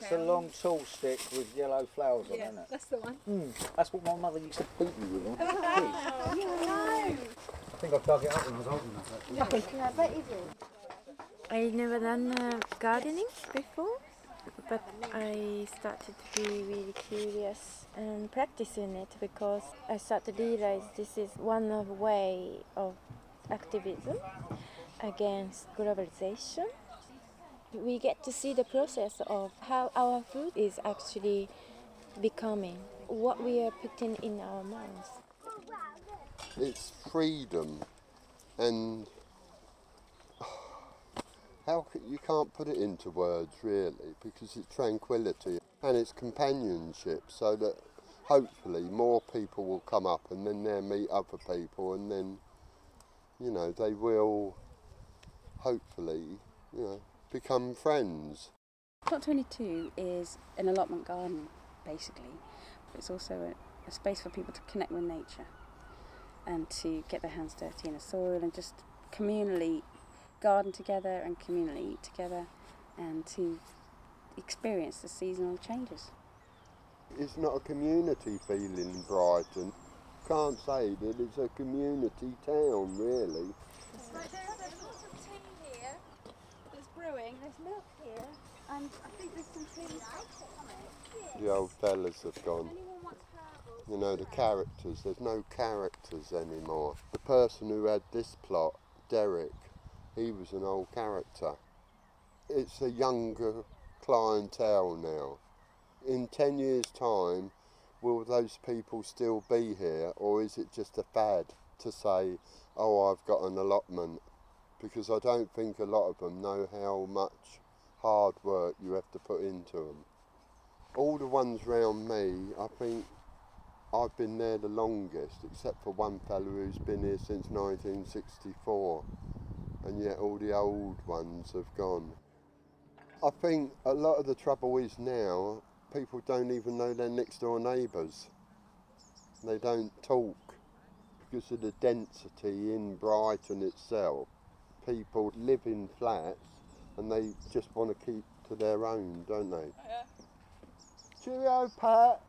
That's a long tall stick with yellow flowers on, Yeah, isn't it? that's the one. Mm, that's what my mother used to beat me with. on kids. Oh, I think I dug it up when I was old enough. Actually. I never done uh, gardening before, but I started to be really curious and practicing it because I started to realize this is one of way of activism against globalization. We get to see the process of how our food is actually becoming, what we are putting in our mouths. It's freedom, and how you can't put it into words really because it's tranquility and it's companionship, so that hopefully more people will come up and then they'll meet other people and then you know they will hopefully you know become friends. Plot 22 is an allotment garden, basically. But it's also a, a space for people to connect with nature and to get their hands dirty in the soil and just communally garden together and communally eat together and to experience the seasonal changes. It's not a community feeling in Brighton. Can't say that it's a community town really. Right, there's, there's lots of tea here that's brewing. There's milk here, and I think there's some tea. The old fellas have gone. Anyone wants herbals? You know, the characters, there's no characters anymore. The person who had this plot, Derek, he was an old character. It's a younger clientele now. In 10 years' time, will those people still be here, or is it just a fad to say, oh, I've got an allotment? Because I don't think a lot of them know how much hard work you have to put into them. All the ones round me, I think I've been there the longest, except for one fellow who's been here since 1964, and yet all the old ones have gone. I think a lot of the trouble is now people don't even know their next door neighbours. They don't talk because of the density in Brighton itself. People live in flats and they just want to keep to their own, don't they? Yeah. Cheerio, Pat.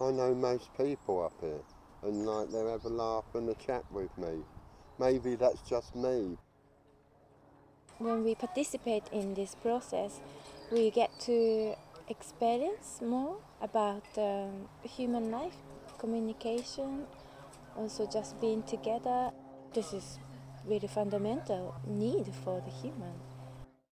I know most people up here, and like they have a laugh and a chat with me. Maybe that's just me. when we participate in this process, we get to experience more about um, human life, communication, also just being together. This is really fundamental need for the human.